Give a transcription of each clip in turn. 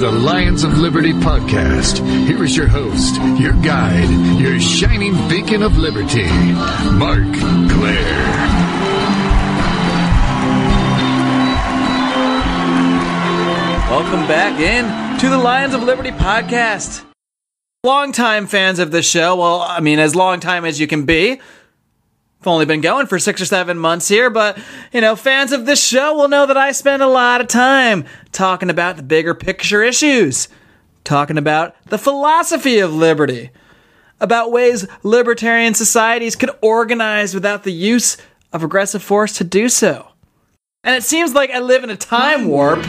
the Lions of Liberty podcast. Here is your host, your guide, your shining beacon of liberty, Marc Clair. Welcome back in to the Lions of Liberty podcast. Longtime fans of the show, well, I mean, as long time as you can be. I've only been going for six or seven months here, but, you know, fans of this show will know that I spend a lot of time talking about the bigger picture issues, talking about the philosophy of liberty, about ways libertarian societies could organize without the use of aggressive force to do so. And it seems like I live in a time warp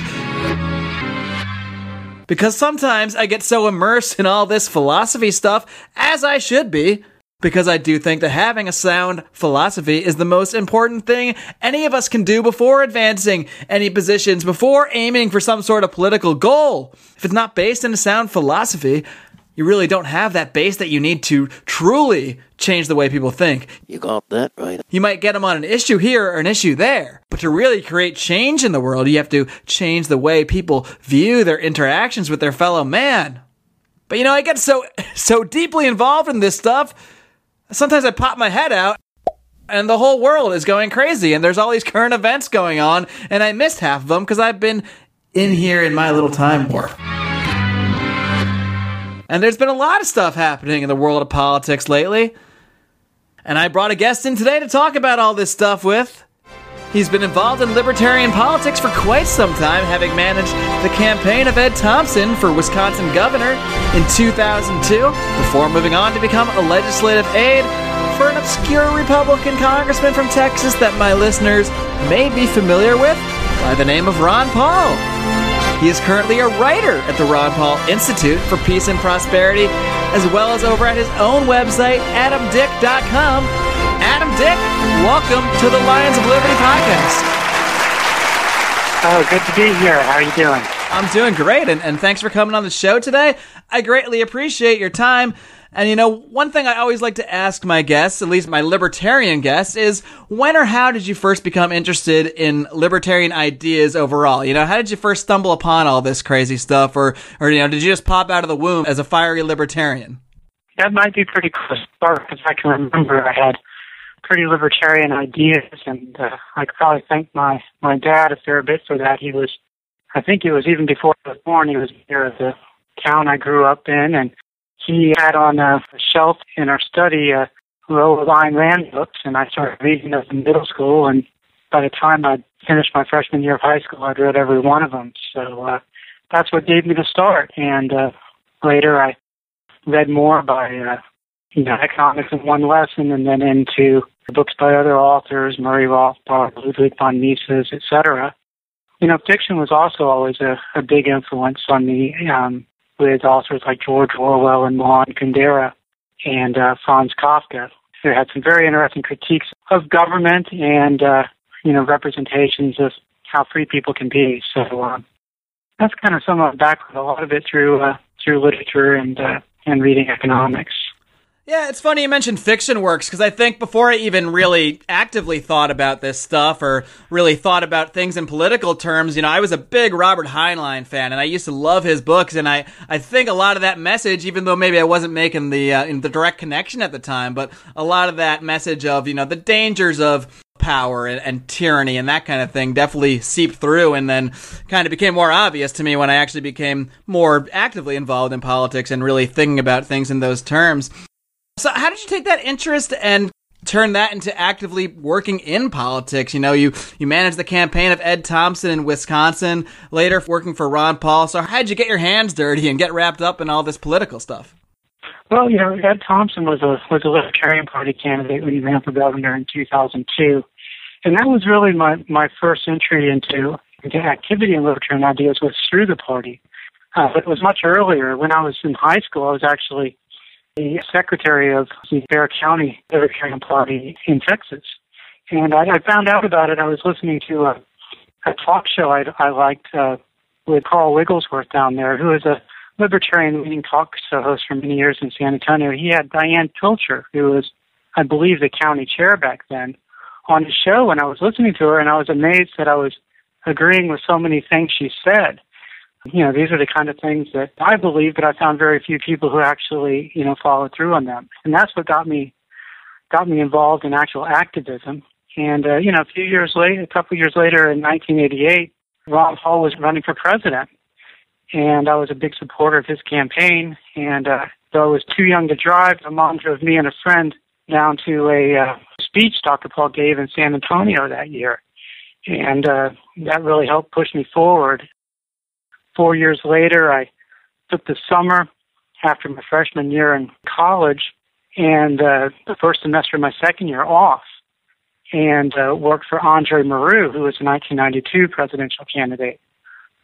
because sometimes I get so immersed in all this philosophy stuff, as I should be, because I do think that having a sound philosophy is the most important thing any of us can do before advancing any positions, before aiming for some sort of political goal. If it's not based in a sound philosophy, you really don't have that base that you need to truly change the way people think. You got that right. You might get them on an issue here or an issue there, but to really create change in the world, you have to change the way people view their interactions with their fellow man. But you know, I get so so deeply involved in this stuff sometimes I pop my head out and the whole world is going crazy and there's all these current events going on and I missed half of them because I've been in here in my little time warp. And there's been a lot of stuff happening in the world of politics lately. And I brought a guest in today to talk about all this stuff with. He's been involved in libertarian politics for quite some time, having managed the campaign of Ed Thompson for Wisconsin governor in 2002, before moving on to become a legislative aide for an obscure Republican congressman from Texas that my listeners may be familiar with by the name of Ron Paul. He is currently a writer at the Ron Paul Institute for Peace and Prosperity, as well as over at his own website, adamdick.com. Adam Dick, welcome to the Lions of Liberty podcast. Oh, good to be here. How are you doing? I'm doing great, and, and thanks for coming on the show today. I greatly appreciate your time. And you know, one thing I always like to ask my guests, at least my libertarian guests, is when or how did you first become interested in libertarian ideas overall? You know, how did you first stumble upon all this crazy stuff, or, or you know, did you just pop out of the womb as a fiery libertarian? That might be pretty close because I can remember I had pretty libertarian ideas, and uh, I could probably thank my my dad a fair bit for that. He was, I think it was even before I was born. He was near the town I grew up in, and he had on a shelf in our study a row of Ayn Rand books, and I started reading those in middle school. And by the time I finished my freshman year of high school, I'd read every one of them. So uh, that's what gave me the start. And uh, later, I read more by uh, you know economics in one lesson, and then into books by other authors, Murray Rothbard, Ludwig von Mises, etc. You know, fiction was also always a, a big influence on me. Um, with authors like George Orwell and Milan Kundera and uh, Franz Kafka, who had some very interesting critiques of government and uh, you know representations of how free people can be. So um, that's kind of some of the background. A lot of it through uh, through literature and uh, and reading economics. Yeah, it's funny you mentioned fiction works because I think before I even really actively thought about this stuff or really thought about things in political terms, you know, I was a big Robert Heinlein fan and I used to love his books and I, I think a lot of that message, even though maybe I wasn't making the uh, the direct connection at the time, but a lot of that message of you know the dangers of power and, and, tyranny and that kind of thing definitely seeped through and then kind of became more obvious to me when I actually became more actively involved in politics and really thinking about things in those terms. So, how did you take that interest and turn that into actively working in politics? You know, you you managed the campaign of Ed Thompson in Wisconsin, later working for Ron Paul. So, how did you get your hands dirty and get wrapped up in all this political stuff? Well, you know, Ed Thompson was a was a Libertarian Party candidate when he ran for governor in 2002, and that was really my my first entry into into activity in libertarian ideas was through the party. Uh, but it was much earlier. When I was in high school, I was actually the secretary of the Bexar County Libertarian Party in Texas. And I, I found out about it. I was listening to a, a talk show I, I liked uh, with Carl Wigglesworth down there, who is a libertarian leading talk show host for many years in San Antonio. He had Diane Pilcher, who was, I believe, the county chair back then, on his show. And I was listening to her, and I was amazed that I was agreeing with so many things she said. You know, these are the kind of things that I believe, but I found very few people who actually, you know, followed through on them. And that's what got me got me involved in actual activism. And uh, you know, a few years later, a couple of years later, in 1988, Ron Paul was running for president, and I was a big supporter of his campaign. And uh, though I was too young to drive, my mom drove me and a friend down to a uh, speech Dr. Paul gave in San Antonio that year, and uh, that really helped push me forward. Four years later, I took the summer after my freshman year in college and uh, the first semester of my second year off and uh, worked for Andre Marrou, who was a 1992 presidential candidate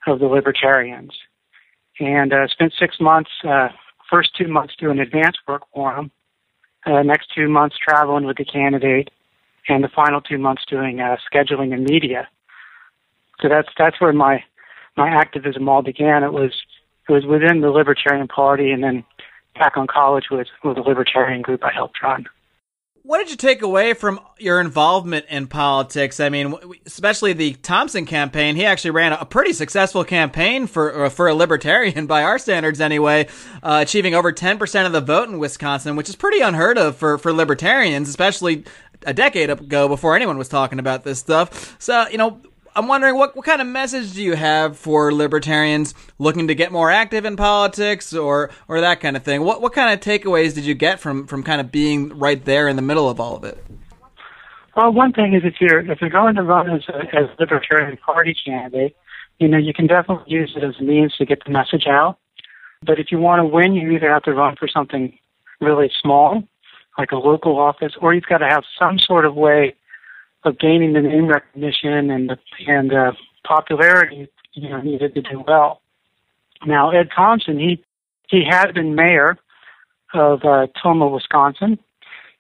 of the Libertarians. And uh, spent six months, uh, first two months doing advance work for him, uh, next two months traveling with the candidate, and the final two months doing uh, scheduling and media. So that's that's where my my activism all began. It was it was within the Libertarian Party, and then back on college with with a libertarian group I helped run. What did you take away from your involvement in politics? I mean, especially the Thompson campaign. He actually ran a pretty successful campaign for uh, for a libertarian by our standards, anyway, uh, achieving over ten percent of the vote in Wisconsin, which is pretty unheard of for for libertarians, especially a decade ago before anyone was talking about this stuff. So, you know, I'm wondering what, what kind of message do you have for libertarians looking to get more active in politics or or that kind of thing? What what kind of takeaways did you get from from kind of being right there in the middle of all of it? Well, one thing is if you're if you're going to run as a as libertarian party candidate, you know you can definitely use it as a means to get the message out. But if you want to win, you either have to run for something really small, like a local office, or you've got to have some sort of way of gaining the name recognition and the, and uh, popularity you know needed to do well. Now Ed Thompson, he he had been mayor of uh, Tomah, Wisconsin,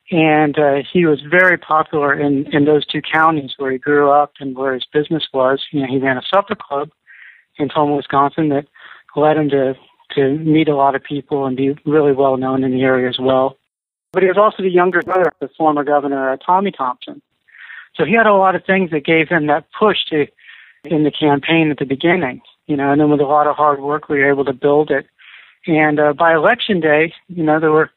and uh, he was very popular in in those two counties where he grew up and where his business was. You know, he ran a supper club in Tomah, Wisconsin that led him to to meet a lot of people and be really well known in the area as well. But he was also the younger brother of the former governor uh, Tommy Thompson. So he had a lot of things that gave him that push to in the campaign at the beginning, you know, and then with a lot of hard work, we were able to build it. And uh, by election day, you know, there were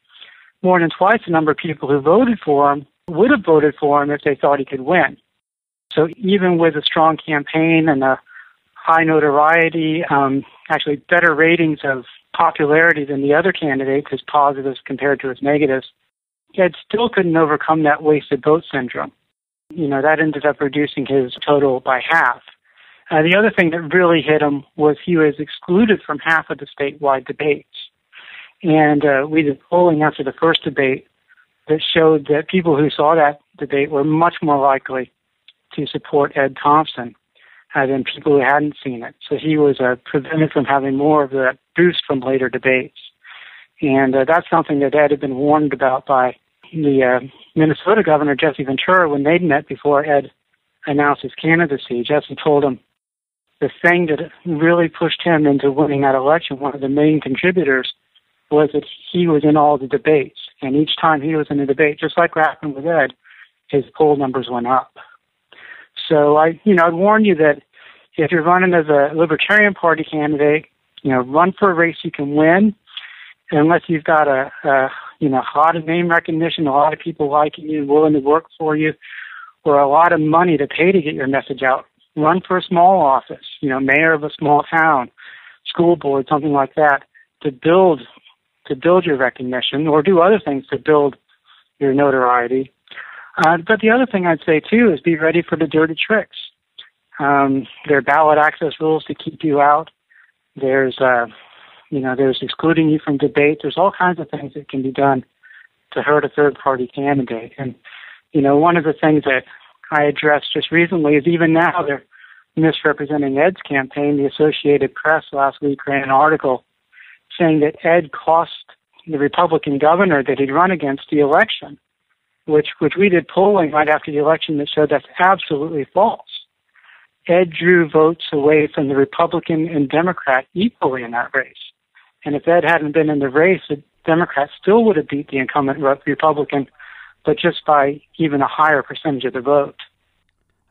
more than twice the number of people who voted for him would have voted for him if they thought he could win. So even with a strong campaign and a high notoriety, um, actually better ratings of popularity than the other candidates, his positives compared to his negatives, Ed still couldn't overcome that wasted vote syndrome you know, that ended up reducing his total by half. Uh, the other thing that really hit him was he was excluded from half of the statewide debates. And uh, we did polling after the first debate that showed that people who saw that debate were much more likely to support Ed Thompson uh, than people who hadn't seen it. So he was uh, prevented from having more of that boost from later debates. And uh, that's something that Ed had been warned about by the uh, Minnesota governor Jesse Ventura, when they'd met before Ed announced his candidacy, Jesse told him the thing that really pushed him into winning that election, one of the main contributors, was that he was in all the debates. And each time he was in a debate, just like what happened with Ed, his poll numbers went up. So I, you know, I'd warn you that if you're running as a Libertarian Party candidate, you know, run for a race you can win, unless you've got a, a you know, a lot of name recognition, a lot of people liking you, willing to work for you, or a lot of money to pay to get your message out. Run for a small office, you know, mayor of a small town, school board, something like that, to build to build your recognition, or do other things to build your notoriety. Uh, but the other thing I'd say too is be ready for the dirty tricks. Um, there are ballot access rules to keep you out. There's uh, you know, there's excluding you from debate. There's all kinds of things that can be done to hurt a third party candidate. And, you know, one of the things that I addressed just recently is even now they're misrepresenting Ed's campaign. The Associated Press last week ran an article saying that Ed cost the Republican governor that he'd run against the election, which which we did polling right after the election that showed that's absolutely false. Ed drew votes away from the Republican and Democrat equally in that race. And if Ed hadn't been in the race, the Democrats still would have beat the incumbent Republican, but just by even a higher percentage of the vote.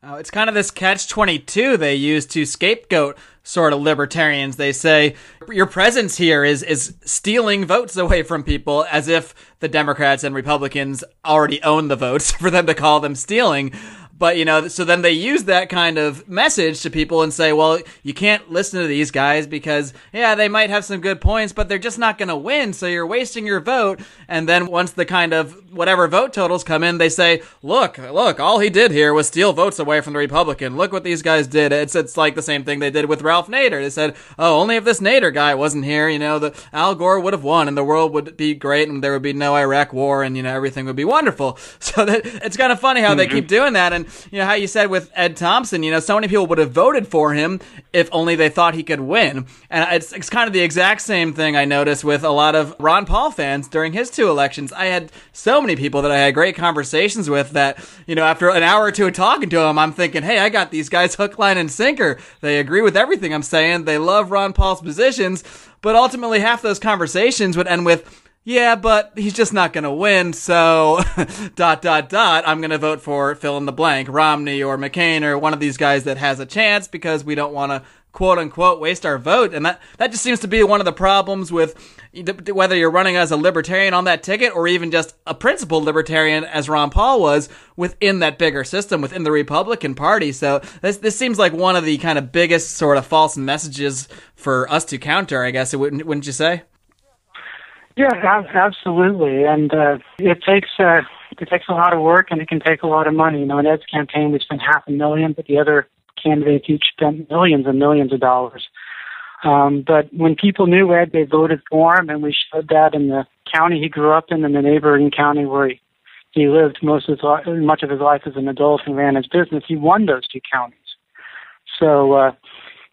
Oh, it's kind of this catch 22 they use to scapegoat sort of libertarians. They say your presence here is is stealing votes away from people as if the Democrats and Republicans already own the votes for them to call them stealing. But, you know, so then they use that kind of message to people and say, well, you can't listen to these guys because, yeah, they might have some good points, but they're just not going to win. So you're wasting your vote. And then once the kind of whatever vote totals come in, they say, look, look, all he did here was steal votes away from the Republican. Look what these guys did. It's, it's like the same thing they did with Ralph Nader. They said, oh, only if this Nader guy wasn't here, you know, the Al Gore would have won and the world would be great and there would be no Iraq war and, you know, everything would be wonderful. So that it's kind of funny how mm-hmm. they keep doing that. And, you know, how you said with Ed Thompson, you know, so many people would have voted for him if only they thought he could win. And it's, it's kind of the exact same thing I noticed with a lot of Ron Paul fans during his two elections. I had so many people that I had great conversations with that, you know, after an hour or two of talking to them, I'm thinking, hey, I got these guys hook, line, and sinker. They agree with everything I'm saying. They love Ron Paul's positions. But ultimately, half those conversations would end with, yeah, but he's just not going to win. So, dot, dot, dot, I'm going to vote for fill in the blank, Romney or McCain or one of these guys that has a chance because we don't want to quote unquote waste our vote. And that, that just seems to be one of the problems with whether you're running as a libertarian on that ticket or even just a principled libertarian as Ron Paul was within that bigger system, within the Republican Party. So this, this seems like one of the kind of biggest sort of false messages for us to counter, I guess, wouldn't, wouldn't you say? Yeah, absolutely, and uh, it takes uh, it takes a lot of work and it can take a lot of money. You know, in Ed's campaign, we spent half a million, but the other candidates each spent millions and millions of dollars. Um, but when people knew Ed, they voted for him, and we showed that in the county he grew up in and the neighboring county where he, he lived most of his life, much of his life as an adult and ran his business. He won those two counties. So, uh,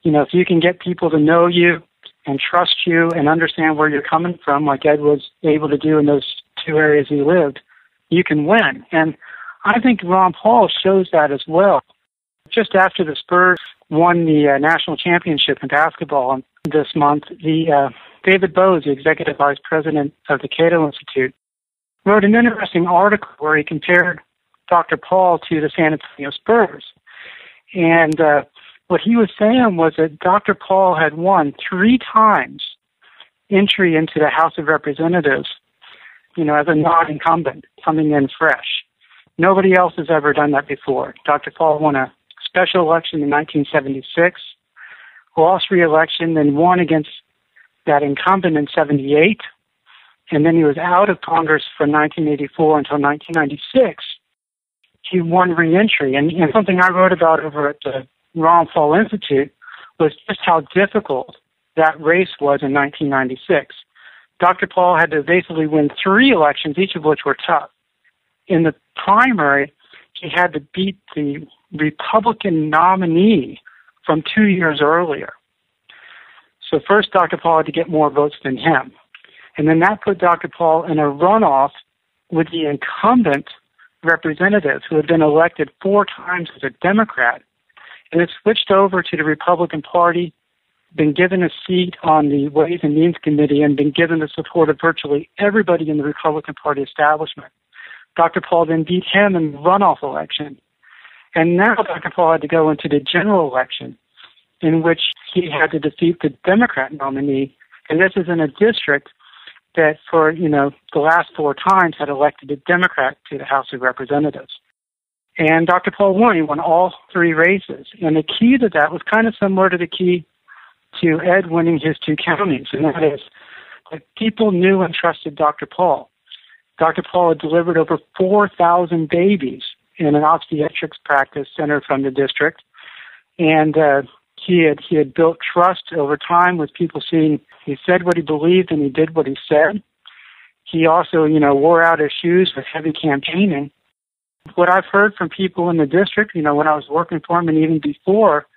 you know, if you can get people to know you and trust you and understand where you're coming from, like Ed was able to do in those two areas he lived, you can win. And I think Ron Paul shows that as well. Just after the Spurs won the uh, national championship in basketball this month, the uh, David Boaz, the executive vice president of the Cato Institute, wrote an interesting article where he compared Dr. Paul to the San Antonio Spurs. And uh, what he was saying was that Dr. Paul had won three times entry into the House of Representatives, you know, as a non-incumbent coming in fresh. Nobody else has ever done that before. Dr. Paul won a special election in 1976, lost re-election, then won against that incumbent in 78, and then he was out of Congress from 1984 until 1996. He won reentry, and, and something I wrote about over at the Ron Paul Institute was just how difficult that race was in 1996. Dr. Paul had to basically win three elections, each of which were tough. In the primary, he had to beat the Republican nominee from two years earlier. So first, Dr. Paul had to get more votes than him. And then that put Dr. Paul in a runoff with the incumbent representative who had been elected four times as a Democrat and it switched over to the Republican Party, been given a seat on the Ways and Means Committee, and been given the support of virtually everybody in the Republican Party establishment. Dr. Paul then beat him in the runoff election. And now Dr. Paul had to go into the general election in which he had to defeat the Democrat nominee. And this is in a district that for, you know, the last four times had elected a Democrat to the House of Representatives. And Dr. Paul. He won all three races. And the key to that was kind of similar to the key to Ed winning his two counties, and that is that people knew and trusted Dr. Paul. Dr. Paul had delivered over 4,000 babies in an obstetrics practice center from the district, and uh, he had he had built trust over time with people seeing he said what he believed and he did what he said. He also, you know, wore out his shoes with heavy campaigning, what I've heard from people in the district, you know, when I was working for him and even before,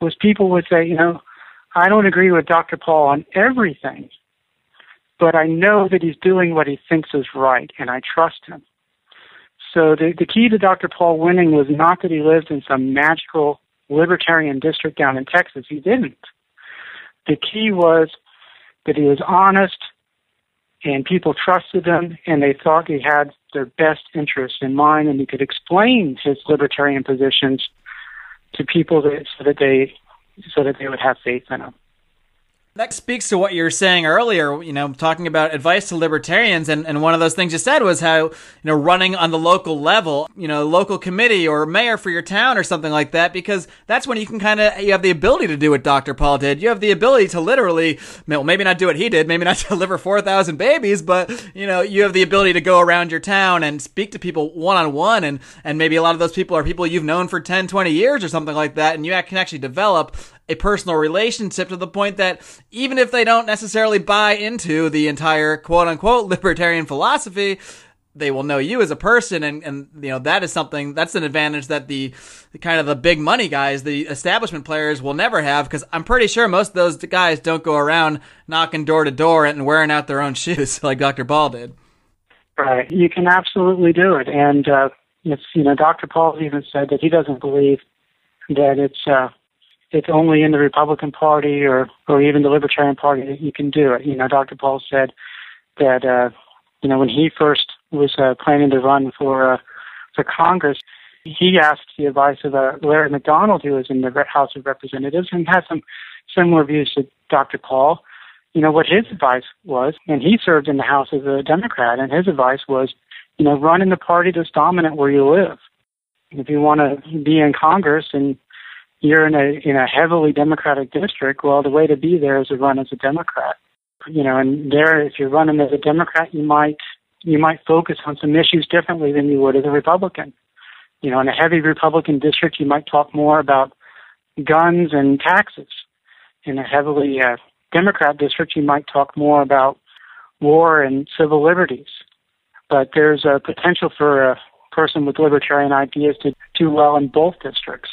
was people would say, you know, I don't agree with Dr. Paul on everything, but I know that he's doing what he thinks is right, and I trust him. So the, the key to Dr. Paul winning was not that he lived in some magical libertarian district down in Texas. He didn't. The key was that he was honest and people trusted him and they thought he had their best interests in mind and he could explain his libertarian positions to people that, so that they so that they would have faith in him. That speaks to what you were saying earlier, you know, talking about advice to libertarians. And, and one of those things you said was how, you know, running on the local level, you know, local committee or mayor for your town or something like that, because that's when you can kind of, you have the ability to do what Dr. Paul did. You have the ability to literally, well, maybe not do what he did, maybe not deliver 4,000 babies, but, you know, you have the ability to go around your town and speak to people one on one. And, and maybe a lot of those people are people you've known for 10, 20 years or something like that. And you can actually develop a personal relationship to the point that even if they don't necessarily buy into the entire quote unquote libertarian philosophy, they will know you as a person. And, and you know that is something that's an advantage that the, the kind of the big money guys the establishment players will never have because i'm pretty sure most of those guys don't go around knocking door to door and wearing out their own shoes like dr paul did. Right. You can absolutely do it. And uh, it's you know dr paul even said that he doesn't believe that it's uh, it's only in the Republican Party or or even the Libertarian Party that you can do it. You know, Dr. Paul said that uh, you know when he first was uh, planning to run for uh, for Congress, he asked the advice of uh, Larry McDonald, who was in the House of Representatives, and had some similar views to Dr. Paul. You know what his advice was, and he served in the House as a Democrat, and his advice was, you know, run in the party that's dominant where you live. If you want to be in Congress and you're in a in a heavily Democratic district, well, the way to be there is to run as a Democrat. You know, and there, if you're running as a Democrat, you might you might focus on some issues differently than you would as a Republican. You know, in a heavy Republican district, you might talk more about guns and taxes. In a heavily uh, Democrat district, you might talk more about war and civil liberties. But there's a potential for a person with libertarian ideas to do well in both districts.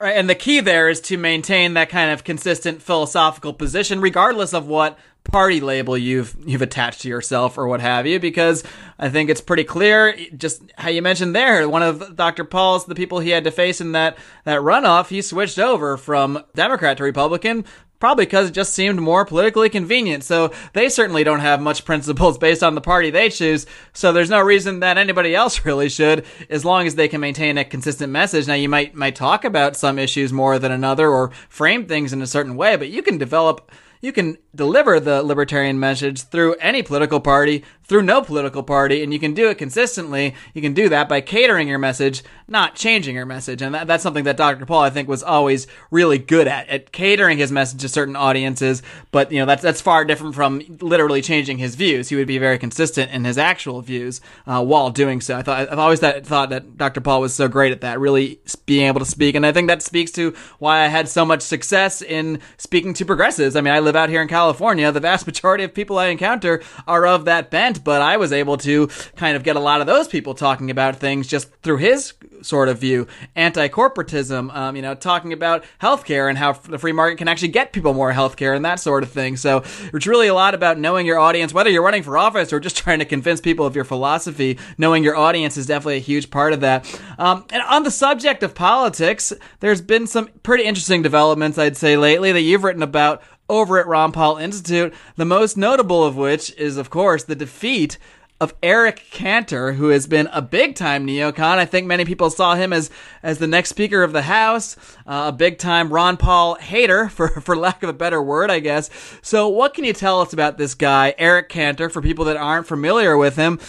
Right, and the key there is to maintain that kind of consistent philosophical position, regardless of what party label you've you've attached to yourself or what have you because I think it's pretty clear just how you mentioned there one of Dr. Paul's the people he had to face in that that runoff he switched over from Democrat to Republican Probably because it just seemed more politically convenient. So they certainly don't have much principles based on the party they choose. So there's no reason that anybody else really should, as long as they can maintain a consistent message. Now you might might talk about some issues more than another or frame things in a certain way, but you can develop you can deliver the libertarian message through any political party, through no political party, and you can do it consistently. You can do that by catering your message, not changing your message. And that, that's something that Dr. Paul, I think, was always really good at, at catering his message to certain audiences. But, you know, that's, that's far different from literally changing his views. He would be very consistent in his actual views, uh, while doing so. I thought, I've always that, thought that Dr. Paul was so great at that, really being able to speak. And I think that speaks to why I had so much success in speaking to progressives. I mean, I live out here in California. The vast majority of people I encounter are of that bent, but I was able to kind of get a lot of those people talking about things just through his sort of view. Anti-corporatism, um, you know, talking about healthcare and how the free market can actually get people more healthcare and that sort of thing. So it's really a lot about knowing your audience, whether you're running for office or just trying to convince people of your philosophy. Knowing your audience is definitely a huge part of that. Um, and on the subject of politics, there's been some pretty interesting developments, I'd say, lately that you've written about over at Ron Paul Institute. The most notable of which is, of course, the defeat of Eric Cantor, who has been a big time neocon. I think many people saw him as as the next Speaker of the House, uh, a big time Ron Paul hater, for for lack of a better word, I guess. So, what can you tell us about this guy, Eric Cantor, for people that aren't familiar with him?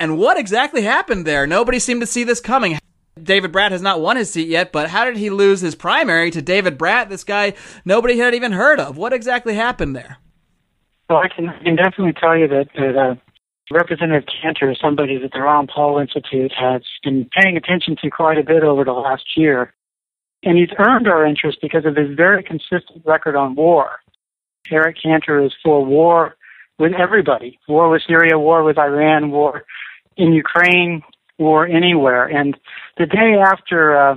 And what exactly happened there? Nobody seemed to see this coming. David Brat has not won his seat yet, but how did he lose his primary to David Brat, this guy nobody had even heard of? What exactly happened there? Well, I can, I can definitely tell you that, that uh, Representative Cantor is somebody that the Ron Paul Institute has been paying attention to quite a bit over the last year. And he's earned our interest because of his very consistent record on war. Eric Cantor is for war with everybody war with Syria, war with Iran, war in Ukraine, war anywhere. And the day after uh,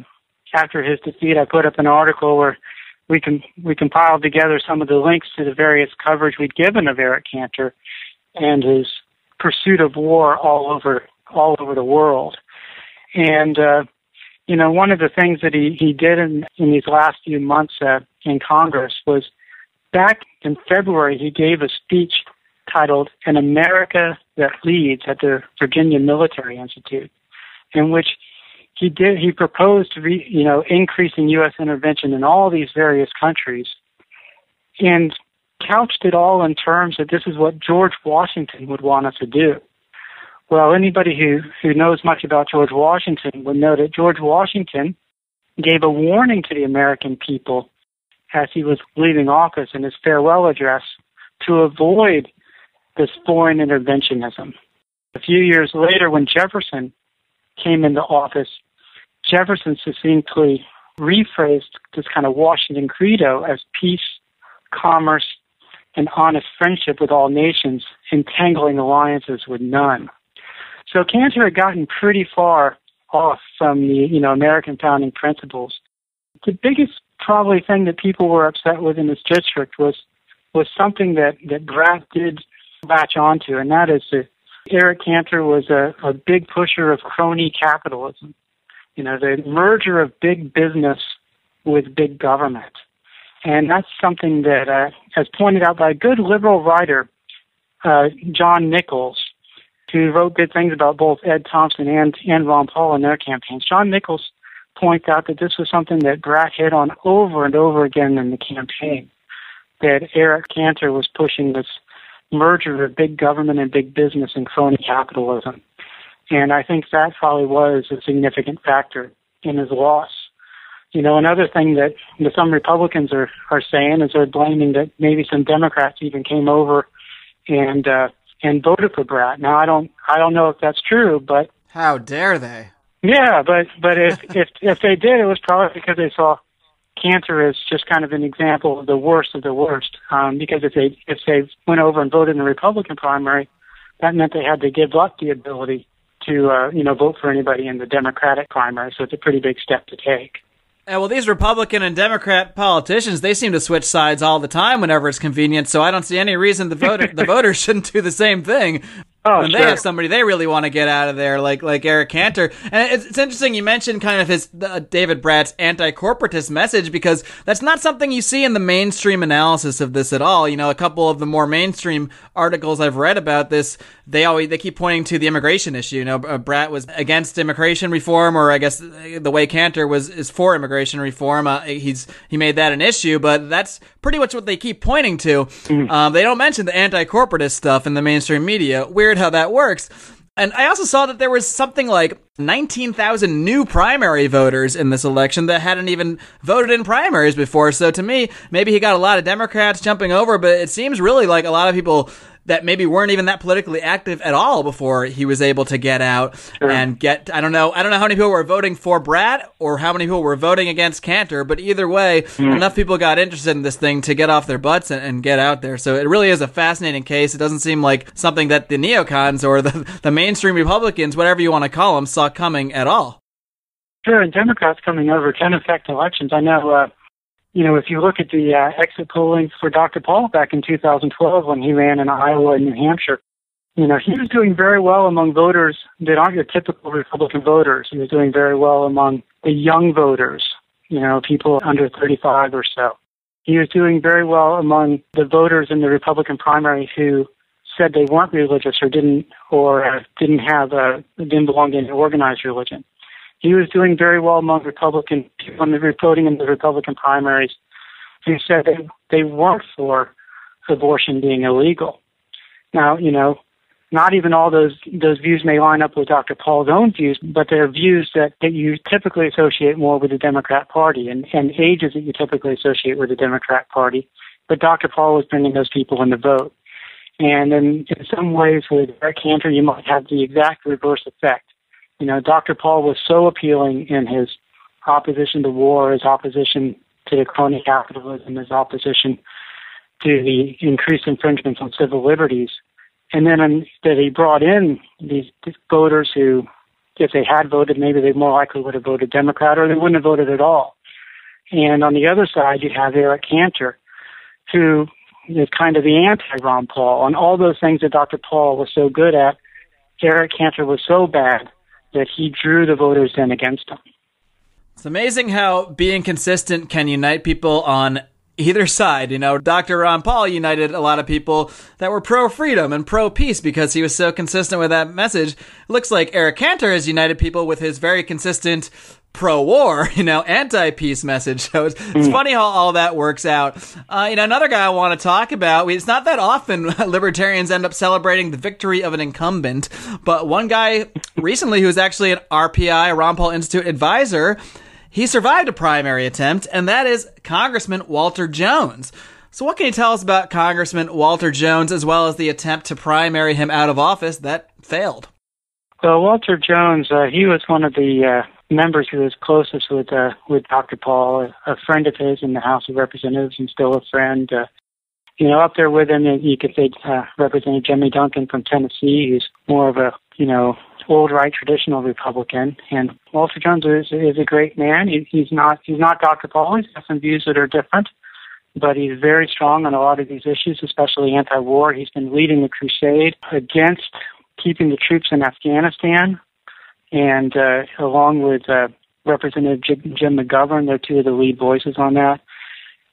after his defeat, I put up an article where we can we compiled together some of the links to the various coverage we'd given of Eric Cantor and his pursuit of war all over all over the world. And uh, you know, one of the things that he he did in in these last few months uh, in Congress was back in February he gave a speech titled An America That Leads at the Virginia Military Institute, in which he did he proposed re, you know increasing U.S. intervention in all these various countries, and couched it all in terms that this is what George Washington would want us to do. Well, anybody who who knows much about George Washington would know that George Washington gave a warning to the American people as he was leaving office in his farewell address to avoid this foreign interventionism. A few years later, when Jefferson came into office, Jefferson succinctly rephrased this kind of Washington credo as peace, commerce, and honest friendship with all nations, entangling alliances with none. So Cantor had gotten pretty far off from the you know American founding principles. The biggest probably thing that people were upset with in this district was was something that that Brat did latch onto, and that is that Eric Cantor was a, a big pusher of crony capitalism. You know, the merger of big business with big government. And that's something that, uh, as pointed out by a good liberal writer, uh, John Nichols, who wrote good things about both Ed Thompson and, and Ron Paul in their campaigns. John Nichols points out that this was something that Brat hit on over and over again in the campaign, that Eric Cantor was pushing this merger of big government and big business and crony capitalism. And I think that probably was a significant factor in his loss. You know, another thing that some Republicans are, are saying is they're blaming that maybe some Democrats even came over and uh, and voted for Brat. Now I don't I don't know if that's true, but how dare they? Yeah, but but if if if they did, it was probably because they saw Cantor is just kind of an example of the worst of the worst. Um, because if they if they went over and voted in the Republican primary, that meant they had to give up the ability to uh, you know vote for anybody in the Democratic primary. So it's a pretty big step to take. Yeah, well, these Republican and Democrat politicians, they seem to switch sides all the time whenever it's convenient. So I don't see any reason the voter the voters shouldn't do the same thing. Oh, when sure. they have somebody they really want to get out of there, like like Eric Cantor. And it's, it's interesting you mentioned kind of his uh, David Brat's anti-corporatist message because that's not something you see in the mainstream analysis of this at all. You know, a couple of the more mainstream articles I've read about this, they always they keep pointing to the immigration issue. You know, uh, Brat was against immigration reform, or I guess uh, the way Cantor was is for immigration reform. Uh, he's he made that an issue, but that's pretty much what they keep pointing to. Mm-hmm. Um, they don't mention the anti-corporatist stuff in the mainstream media. Weird how that works. And I also saw that there was something like 19,000 new primary voters in this election that hadn't even voted in primaries before. So to me, maybe he got a lot of Democrats jumping over, but it seems really like a lot of people that maybe weren't even that politically active at all before he was able to get out Sure. and get I don't know I don't know how many people were voting for Brat or how many people were voting against Cantor, but either way, enough people got interested in this thing to get off their butts and, and get out there. So it really is a fascinating case. It doesn't seem like something that the neocons or the, the mainstream Republicans, whatever you want to call them, saw coming at all. Sure, and Democrats coming over can affect elections. I know, uh, you know, if you look at the uh, exit polling for Dr. Paul back in 2012 when he ran in Iowa and New Hampshire, you know, he was doing very well among voters that aren't your typical Republican voters. He was doing very well among the young voters, you know, people under 35 or so. He was doing very well among the voters in the Republican primary who said they weren't religious or didn't or uh, didn't have uh, didn't belong to any organized religion he was doing very well among Republican people in the voting in the Republican primaries who said they, they weren't for abortion being illegal. Now, you know, not even all those those views may line up with Dr. Paul's own views, but they're views that, that you typically associate more with the Democrat Party and, and ages that you typically associate with the Democrat Party. But Dr. Paul was bringing those people in the vote. And in, in some ways, with Eric Cantor, you might have the exact reverse effect you know, Dr. Paul was so appealing in his opposition to war, his opposition to the crony capitalism, his opposition to the increased infringements on civil liberties, and then um, that he brought in these voters who, if they had voted, maybe they more likely would have voted Democrat or they wouldn't have voted at all. And on the other side, you have Eric Cantor, who is kind of the anti-Ron Paul. On all those things that Dr. Paul was so good at, Eric Cantor was so bad that he drew the voters in against him. It's amazing how being consistent can unite people on either side. You know, Dr. Ron Paul united a lot of people that were pro freedom and pro peace because he was so consistent with that message. It looks like Eric Cantor has united people with his very consistent pro-war, you know, anti-peace message. So it's, it's mm. funny how all that works out. Uh, you know, another guy I want to talk about. It's not that often libertarians end up celebrating the victory of an incumbent, but one guy recently who was actually an RPI, Ron Paul Institute advisor, he survived a primary attempt, and that is Congressman Walter Jones. So, what can you tell us about Congressman Walter Jones as well as the attempt to primary him out of office that failed? Well, Walter Jones, uh, he was one of the uh, members who was closest with uh, with Dr. Paul, a, a friend of his in the House of Representatives, and still a friend. Uh, you know, up there with him, you could say uh, Representative Jimmy Duncan from Tennessee, who's more of a you know old right traditional Republican, and Walter Jones is, is a great man. He, he's not he's not Dr. Paul. He's got some views that are different, but he's very strong on a lot of these issues, especially anti-war. He's been leading the crusade against keeping the troops in Afghanistan, and uh, along with uh, Representative Jim, McGovern, they're two of the lead voices on that.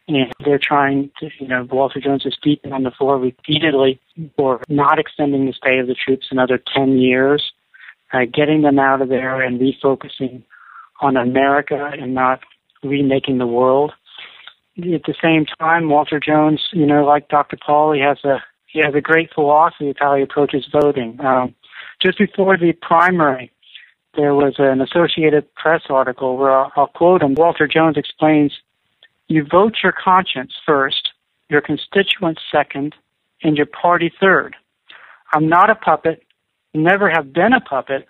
And they're trying to, you know, Walter Jones is speaking on the floor repeatedly for not extending the stay of the troops another 10 years uh, getting them out of there and refocusing on America and not remaking the world. At the same time, Walter Jones, you know, like Dr. Paul, he has a he has a great philosophy of how he approaches voting. Um, just before the primary, there was an Associated Press article where I'll, I'll quote him. Walter Jones explains, "You vote your conscience first, your constituents second, and your party third. I'm not a puppet never have been a puppet.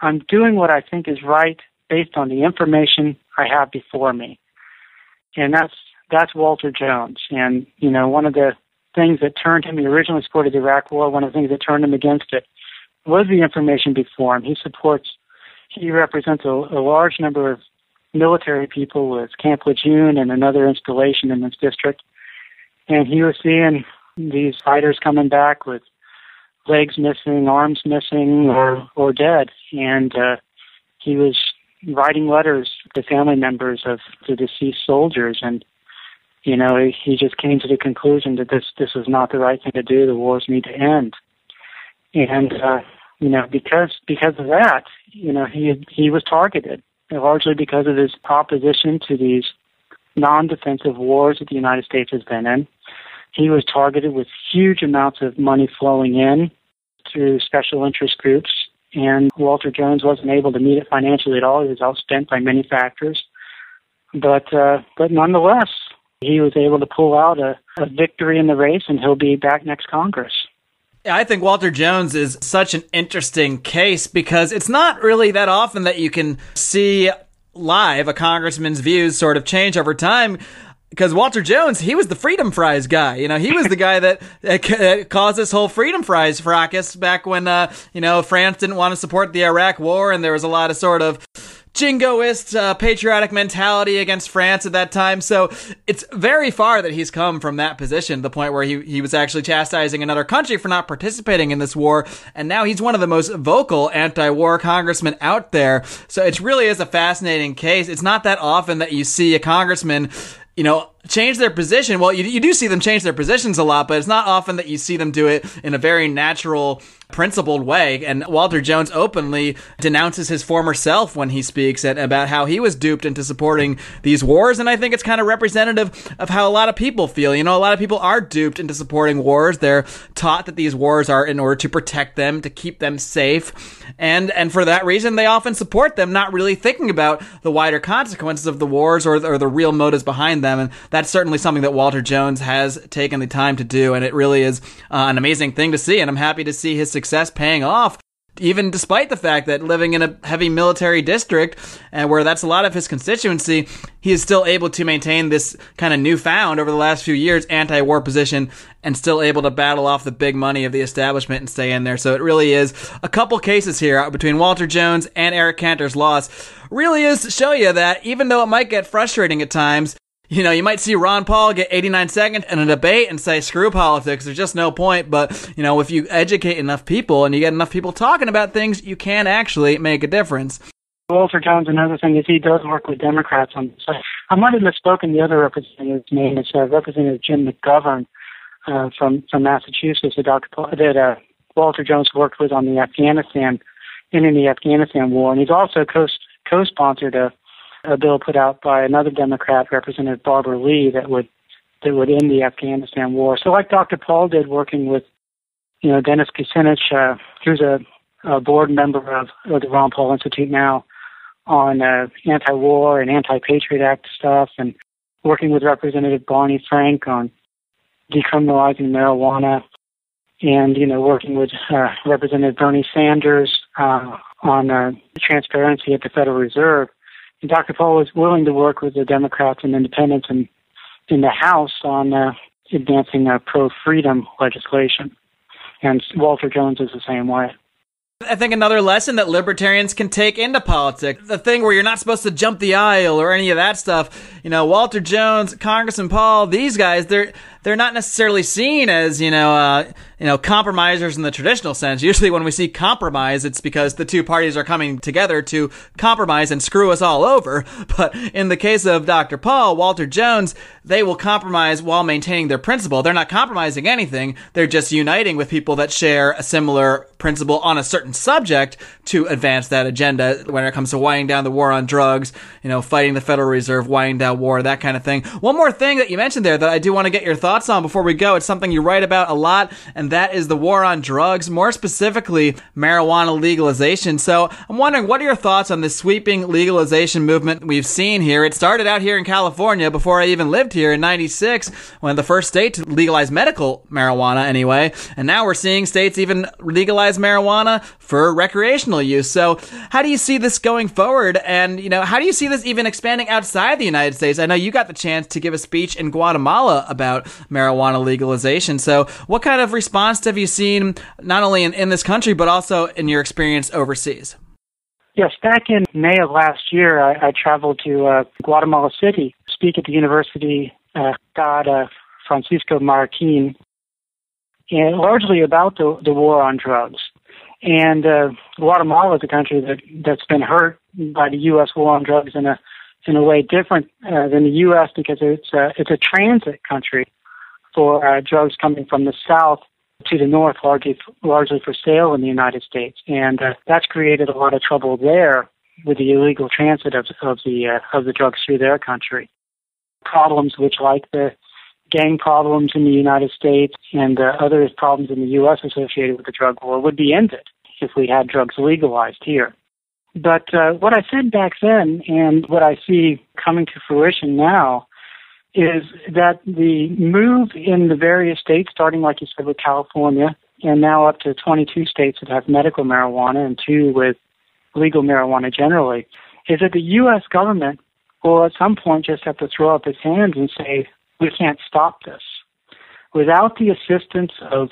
I'm doing what I think is right based on the information I have before me. And that's that's Walter Jones. And, you know, one of the things that turned him, he originally supported the Iraq War, one of the things that turned him against it was the information before him. He supports, he represents a, a large number of military people with Camp Lejeune and another installation in this district. And he was seeing these fighters coming back with legs missing, arms missing, or or dead, and uh, he was writing letters to family members of the deceased soldiers, and you know he, he just came to the conclusion that this this was not the right thing to do. The wars need to end, and uh, you know because because of that, you know he he was targeted largely because of his opposition to these non-defensive wars that the United States has been in. He was targeted with huge amounts of money flowing in through special interest groups, and Walter Jones wasn't able to meet it financially at all. He was outspent by many factors. But uh, but nonetheless, he was able to pull out a, a victory in the race, and he'll be back next Congress. I think Walter Jones is such an interesting case because it's not really that often that you can see live a congressman's views sort of change over time because Walter Jones, he was the Freedom Fries guy. You know, he was the guy that, that caused this whole Freedom Fries fracas back when, uh, you know, France didn't want to support the Iraq War, and there was a lot of sort of jingoist uh, patriotic mentality against France at that time. So it's very far that he's come from that position the point where he, he was actually chastising another country for not participating in this war. And now he's one of the most vocal anti-war congressmen out there. So it really is a fascinating case. It's not that often that you see a congressman you know, change their position. Well, you, you do see them change their positions a lot, but it's not often that you see them do it in a very natural, principled way. And Walter Jones openly denounces his former self when he speaks at, about how he was duped into supporting these wars. And I think it's kind of representative of how a lot of people feel. You know, a lot of people are duped into supporting wars. They're taught that these wars are in order to protect them, to keep them safe. And, and for that reason, they often support them, not really thinking about the wider consequences of the wars or, or the real motives behind them. And that's certainly something that Walter Jones has taken the time to do. And it really is uh, an amazing thing to see. And I'm happy to see his success paying off even despite the fact that living in a heavy military district and where that's a lot of his constituency, he is still able to maintain this kind of newfound over the last few years anti-war position and still able to battle off the big money of the establishment and stay in there. So it really is a couple cases here between Walter Jones and Eric Cantor's loss really is to show you that even though it might get frustrating at times, you know, you might see Ron Paul get 89 seconds in a debate and say, screw politics, there's just no point. But, you know, if you educate enough people and you get enough people talking about things, you can actually make a difference. Walter Jones, another thing is he does work with Democrats on I might have misspoken the other representative's name. It's uh, Representative Jim McGovern uh, from from Massachusetts that Dr. That uh, Walter Jones worked with on the Afghanistan in the Afghanistan war, and he's also co co-sponsored a, a bill put out by another Democrat, Representative Barbara Lee, that would that would end the Afghanistan war. So, like Dr. Paul did, working with you know Dennis Kucinich, uh, who's a, a board member of, of the Ron Paul Institute now, on uh, anti-war and anti-patriot act stuff, and working with Representative Barney Frank on decriminalizing marijuana, and you know working with uh, Representative Bernie Sanders uh, on uh, transparency at the Federal Reserve. Dr. Paul was willing to work with the Democrats and Independents and in the House on uh, advancing uh, pro-freedom legislation. And Walter Jones is the same way. I think another lesson that libertarians can take into politics, the thing where you're not supposed to jump the aisle or any of that stuff. You know, Walter Jones, Congressman Paul, these guys, they're they're not necessarily seen as you know uh, you know compromisers in the traditional sense. Usually, when we see compromise, it's because the two parties are coming together to compromise and screw us all over. But in the case of Dr. Paul, Walter Jones, they will compromise while maintaining their principle. They're not compromising anything. They're just uniting with people that share a similar principle on a certain subject to advance that agenda when it comes to winding down the war on drugs, you know, fighting the Federal Reserve, winding down war, that kind of thing. One more thing that you mentioned there that I do want to get your thoughts thoughts on before we go. It's something you write about a lot, and that is the war on drugs, more specifically marijuana legalization. So I'm wondering, what are your thoughts on this sweeping legalization movement we've seen here? It started out here in California before I even lived here in 96, when the first state to legalize medical marijuana anyway, and now we're seeing states even legalize marijuana for recreational use. So how do you see this going forward? And, you know, how do you see this even expanding outside the United States? I know you got the chance to give a speech in Guatemala about marijuana legalization. So, what kind of response have you seen not only in, in this country, but also in your experience overseas? Yes, back in May of last year, I, I traveled to uh, Guatemala City, to speak at the University uh, God uh, Francisco Marroquin, and largely about the, the war on drugs. And uh, Guatemala is a country that that's been hurt by the U.S. war on drugs in a in a way different uh, than the U.S. because it's a, it's a transit country for uh, drugs coming from the south to the north, largely largely for sale in the United States, and uh, that's created a lot of trouble there with the illegal transit of, of the uh, of the drugs through their country. Problems which, like the gang problems in the United States and uh, other problems in the U.S. associated with the drug war, would be ended if we had drugs legalized here. But uh, what I said back then, and what I see coming to fruition now, is that the move in the various states, starting like you said with California, and now up to 22 states that have medical marijuana and two with legal marijuana generally, is that the U.S. government will at some point just have to throw up its hands and say, we can't stop this. Without the assistance of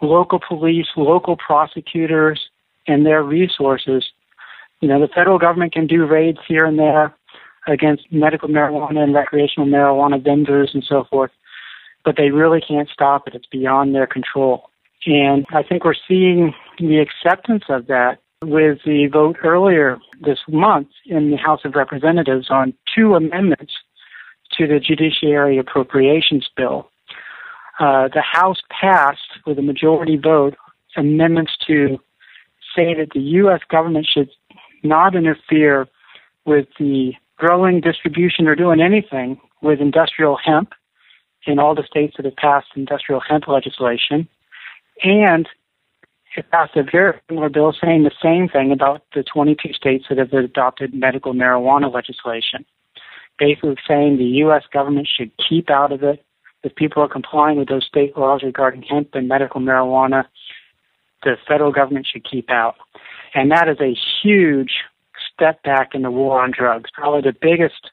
local police, local prosecutors, and their resources, you know, the federal government can do raids here and there against medical marijuana and recreational marijuana vendors and so forth, but they really can't stop it. It's beyond their control. And I think we're seeing the acceptance of that with the vote earlier this month in the House of Representatives on two amendments to the Judiciary Appropriations Bill. Uh, the House passed with a majority vote amendments to say that the U.S. government should not interfere with the growing, distribution, or doing anything with industrial hemp in all the states that have passed industrial hemp legislation. And it passed a very similar bill saying the same thing about the 22 states that have adopted medical marijuana legislation. Basically saying the U.S. government should keep out of it. If people are complying with those state laws regarding hemp and medical marijuana, the federal government should keep out. And that is a huge step back in the war on drugs, probably the biggest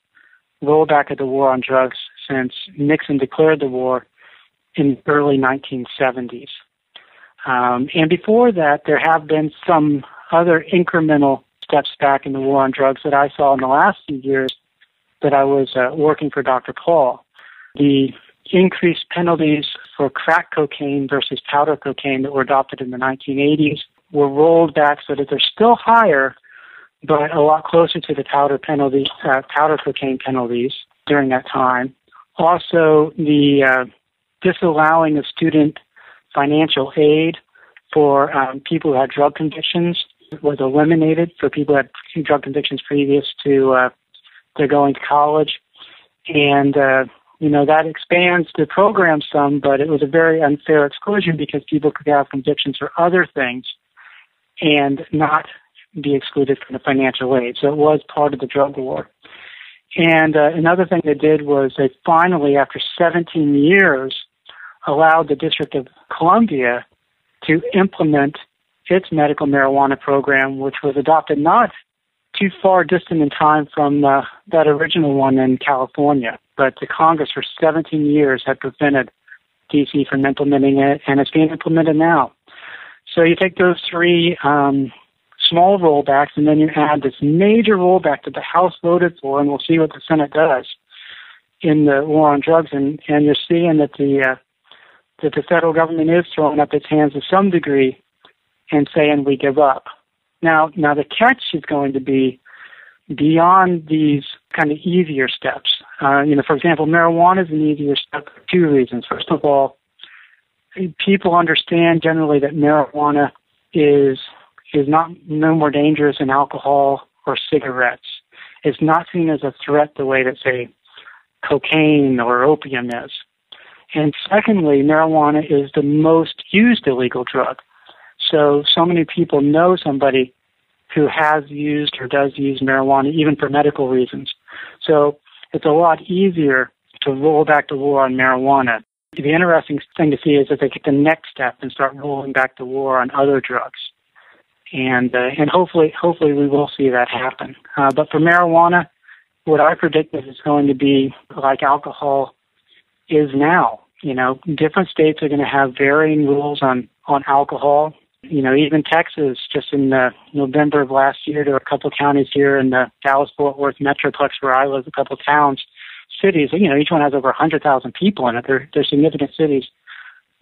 rollback of the war on drugs since Nixon declared the war in the early 1970s. Um, and before that, there have been some other incremental steps back in the war on drugs that I saw in the last few years that I was uh, working for Dr. Paul. The increased penalties for crack cocaine versus powder cocaine that were adopted in the 1980s were rolled back so that they're still higher, but a lot closer to the powder penalty, uh, powder cocaine penalties. during that time. Also, the uh, disallowing of student financial aid for um, people who had drug convictions was eliminated for people who had drug convictions previous to uh, to going to college, and uh, you know that expands the program some, but it was a very unfair exclusion because people could have convictions for other things and not be excluded from the financial aid. So it was part of the drug war. And uh, another thing they did was they finally, after 17 years, allowed the District of Columbia to implement its medical marijuana program, which was adopted not too far distant in time from uh, that original one in California. But the Congress for 17 years had prevented DC from implementing it, and it's being implemented now. So you take those three um, small rollbacks, and then you add this major rollback that the House voted for, and we'll see what the Senate does in the war on drugs, and, and you're seeing that the uh, that the federal government is throwing up its hands to some degree and saying we give up. Now, now the catch is going to be beyond these kind of easier steps. Uh, you know, for example, marijuana is an easier step for two reasons. First of all, people understand generally that marijuana is is not no more dangerous than alcohol or cigarettes. It's not seen as a threat the way that say cocaine or opium is. And secondly, marijuana is the most used illegal drug. So, so many people know somebody who has used or does use marijuana, even for medical reasons. So, it's a lot easier to roll back the war on marijuana. The interesting thing to see is that they take the next step and start rolling back the war on other drugs. And, uh, and hopefully, hopefully we will see that happen. Uh, but for marijuana, what I predict is it's going to be like alcohol is now. You know, different states are going to have varying rules on on alcohol. You know, even Texas, just in the November of last year, there were a couple of counties here in the Dallas-Fort Worth metroplex where I live, a couple of towns, cities. You know, each one has over 100,000 people in it. They're they're significant cities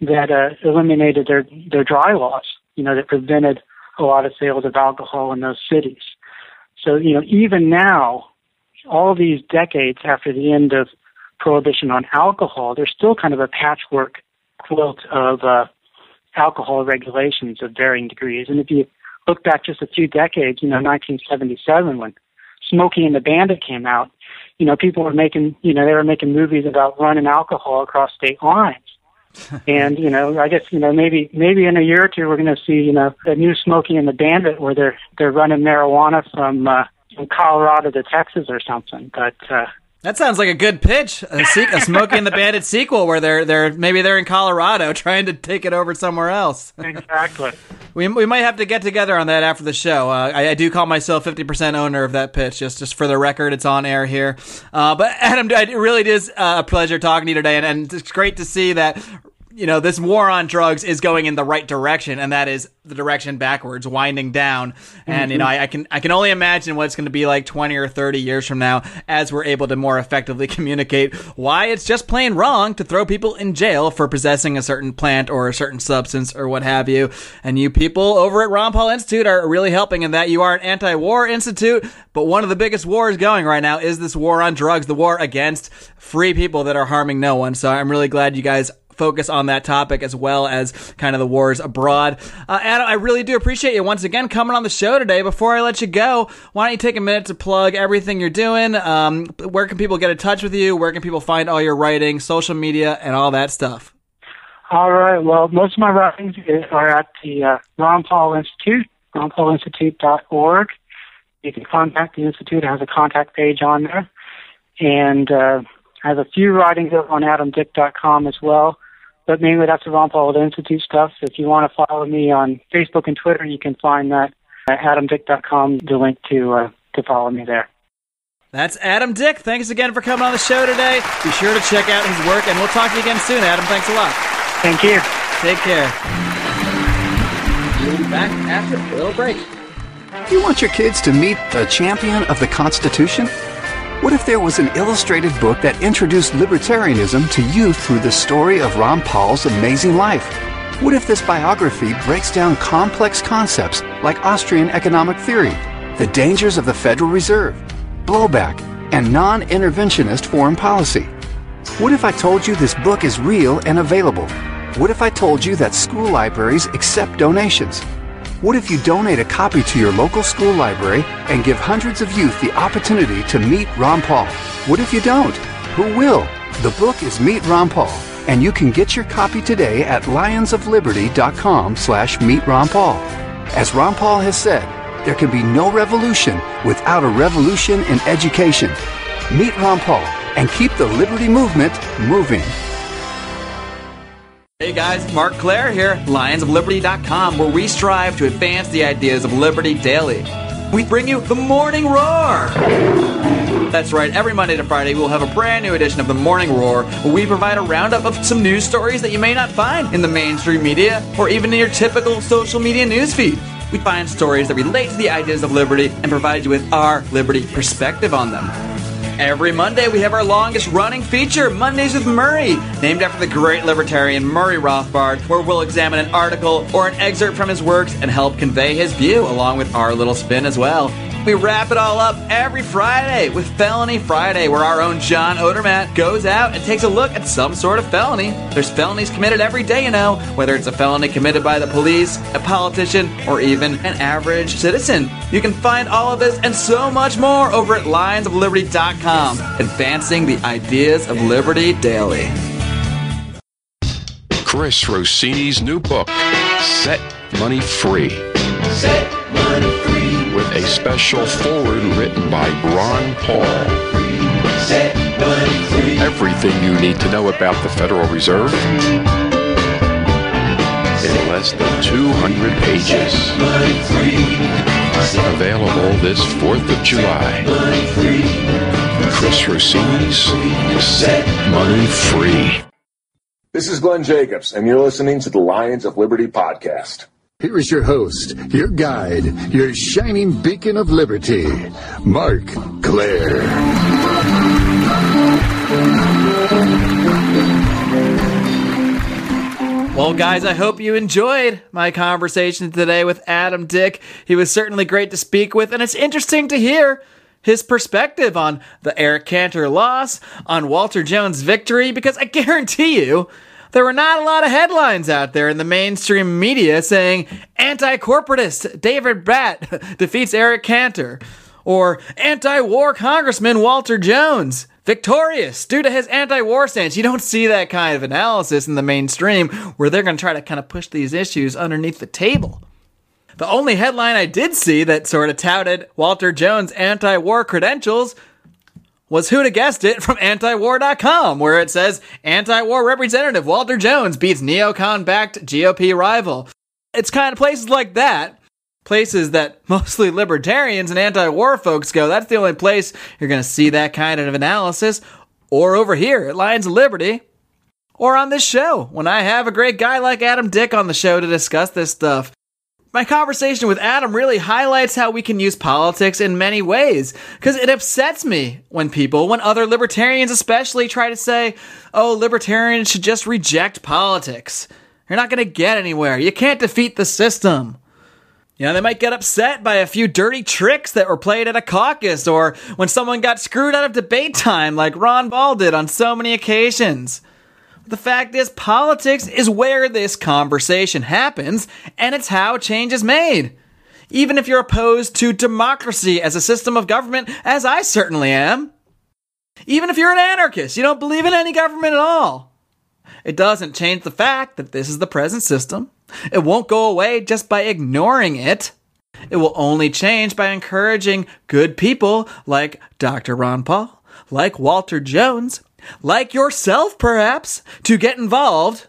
that uh, eliminated their their dry laws. You know, that prevented a lot of sales of alcohol in those cities. So, you know, even now, all these decades after the end of prohibition on alcohol, there's still kind of a patchwork quilt of uh, alcohol regulations of varying degrees. And if you look back just a few decades, you know, 1977 when Smokey and the Bandit came out, you know, people were making, you know, they were making movies about running alcohol across state lines. And you know, I guess you know maybe maybe in a year or two we're going to see you know the new Smokey and the Bandit where they're they're running marijuana from uh, from Colorado to Texas or something. But uh, that sounds like a good pitch. A, se- a Smokey and the Bandit sequel where they're they're maybe they're in Colorado trying to take it over somewhere else. exactly. We, we might have to get together on that after the show. Uh, I, I, do call myself fifty percent owner of that pitch. Just just for the record, it's on air here. Uh, but Adam, it really is uh, a pleasure talking to you today, and, and it's great to see that you know, this war on drugs is going in the right direction, and that is the direction backwards, winding down. And mm-hmm. you know, I, I, can I can only imagine what it's going to be like twenty or thirty years from now, as we're able to more effectively communicate why it's just plain wrong to throw people in jail for possessing a certain plant or a certain substance or what have you. And you people over at Ron Paul Institute are really helping in that. You are an anti-war institute, but one of the biggest wars going right now is this war on drugs, the war against free people that are harming no one. So I'm really glad you guys focus on that topic as well as kind of the wars abroad. Uh, Adam, I really do appreciate you once again coming on the show today. Before I let you go, why don't you take a minute to plug everything you're doing? Um, where can people get in touch with you? Where can people find all your writing, social media, and all that stuff? All right. Well, most of my writings are at the uh, Ron Paul Institute, ronpaulinstitute.org. You can contact the Institute. It has a contact page on there. And uh, I have a few writings up on adamdick.com as well, but mainly that's the Ron Paul Institute stuff. If you want to follow me on Facebook and Twitter, you can find that at adamdick.com, the link to, uh, to follow me there. That's Adam Dick. Thanks again for coming on the show today. Be sure to check out his work, and we'll talk to you again soon, Adam. Thanks a lot. Thank you. Take care. We'll be back after a little break. You want your kids to meet the champion of the Constitution? What if there was an illustrated book that introduced libertarianism to youth through the story of Ron Paul's amazing life? What if this biography breaks down complex concepts like Austrian economic theory, the dangers of the Federal Reserve, blowback, and non interventionist foreign policy? What if I told you this book is real and available? What if I told you that school libraries accept donations? What if you donate a copy to your local school library and give hundreds of youth the opportunity to meet Ron Paul? What if you don't? Who will? The book is Meet Ron Paul, and you can get your copy today at lionsofliberty.com slash meet Ron Paul. As Ron Paul has said, there can be no revolution without a revolution in education. Meet Ron Paul and keep the liberty movement moving. Hey guys, Marc Clair here, lionsofliberty.com, where we strive to advance the ideas of liberty daily. We bring you the Morning Roar! That's right, every Monday to Friday we'll have a brand new edition of the Morning Roar, where we provide a roundup of some news stories that you may not find in the mainstream media or even in your typical social media newsfeed. We find stories that relate to the ideas of liberty and provide you with our liberty perspective on them. Every Monday, we have our longest running feature, Mondays with Murray, named after the great libertarian Murray Rothbard, where we'll examine an article or an excerpt from his works and help convey his view along with our little spin as well. We wrap it all up every Friday with Felony Friday, where our own John Odermatt goes out and takes a look at some sort of felony. There's felonies committed every day, you know, whether it's a felony committed by the police, a politician, or even an average citizen. You can find all of this and so much more over at lionsofliberty.com, advancing the ideas of liberty daily. Chris Rossini's new book, Set Money Free. Set money free. A special foreword written by Ron Paul. Everything you need to know about the Federal Reserve in less than 200 pages. Available this 4th of July. Chris Rossini's Set Money Free. This is Glenn Jacobs, and you're listening to the Lions of Liberty podcast. Here is your host, your guide, your shining beacon of liberty, Marc Clair. Well, guys, I hope you enjoyed my conversation today with Adam Dick. He was certainly great to speak with, and it's interesting to hear his perspective on the Eric Cantor loss, on Walter Jones' victory, because I guarantee you, there were not a lot of headlines out there in the mainstream media saying anti corporatist David Brat defeats Eric Cantor, or anti war Congressman Walter Jones victorious due to his anti-war stance. You don't see that kind of analysis in the mainstream where they're going to try to kind of push these issues underneath the table. The only headline I did see that sort of touted Walter Jones' anti-war credentials was who'd have guessed it from antiwar.com, where it says anti-war representative Walter Jones beats neocon-backed GOP rival. It's kind of places like that places that mostly libertarians and anti-war folks go. That's the only place you're going to see that kind of analysis. Or over here at Lions of Liberty. Or on this show when I have a great guy like Adam Dick on the show to discuss this stuff. My conversation with Adam really highlights how we can use politics in many ways. Because it upsets me when people, when other libertarians especially, try to say, oh, libertarians should just reject politics. You're not going to get anywhere. You can't defeat the system. You know, they might get upset by a few dirty tricks that were played at a caucus or when someone got screwed out of debate time like Ron Paul did on so many occasions. The fact is, politics is where this conversation happens, and it's how change is made. Even if you're opposed to democracy as a system of government, as I certainly am. Even if you're an anarchist, you don't believe in any government at all. It doesn't change the fact that this is the present system it won't go away just by ignoring it. It will only change by encouraging good people like Dr. Ron Paul, like Walter Jones, like yourself perhaps, to get involved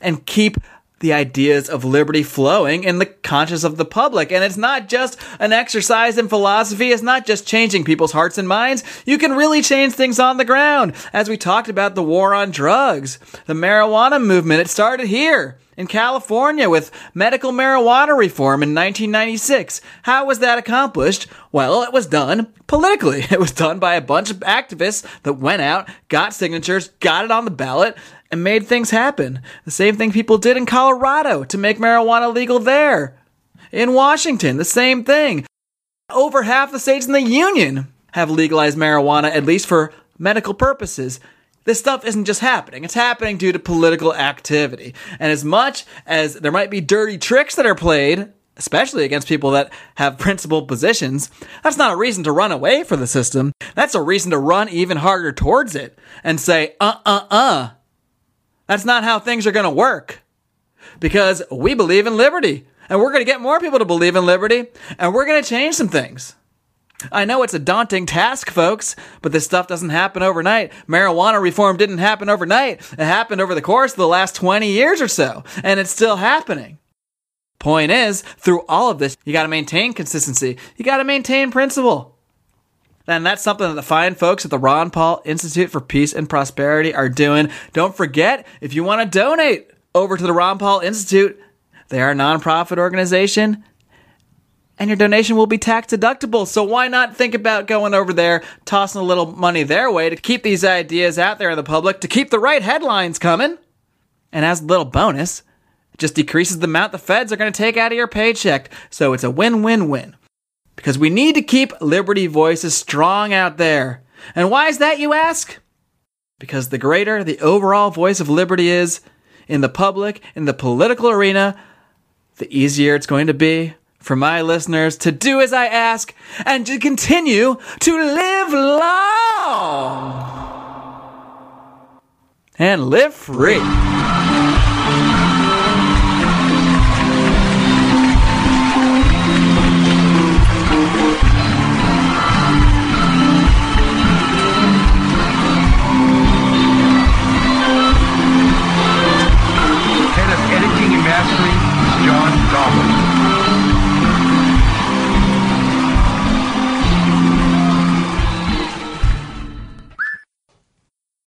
and keep the ideas of liberty flowing in the conscience of the public. And it's not just an exercise in philosophy. It's not just changing people's hearts and minds. You can really change things on the ground. As we talked about the war on drugs, the marijuana movement, it started here in California with medical marijuana reform in 1996. How was that accomplished? Well, it was done politically. It was done by a bunch of activists that went out, got signatures, got it on the ballot, and made things happen. The same thing people did in Colorado to make marijuana legal there. In Washington, the same thing. Over half the states in the Union have legalized marijuana, at least for medical purposes. This stuff isn't just happening. It's happening due to political activity. And as much as there might be dirty tricks that are played, especially against people that have principled positions, that's not a reason to run away from the system. That's a reason to run even harder towards it and say, uh uh uh. That's not how things are going to work. Because we believe in liberty. And we're going to get more people to believe in liberty. And we're going to change some things. I know it's a daunting task, folks, but this stuff doesn't happen overnight. Marijuana reform didn't happen overnight. It happened over the course of the last 20 years or so, and it's still happening. Point is, through all of this, you got to maintain consistency. You got to maintain principle. And that's something that the fine folks at the Ron Paul Institute for Peace and Prosperity are doing. Don't forget, if you want to donate over to the Ron Paul Institute, they are a nonprofit organization and your donation will be tax deductible. So why not think about going over there, tossing a little money their way to keep these ideas out there in the public, to keep the right headlines coming? And as a little bonus, it just decreases the amount the feds are going to take out of your paycheck. So it's a win win win. Because we need to keep liberty voices strong out there. And why is that, you ask? Because the greater the overall voice of liberty is in the public, in the political arena, the easier it's going to be for my listeners to do as I ask and to continue to live long and live free.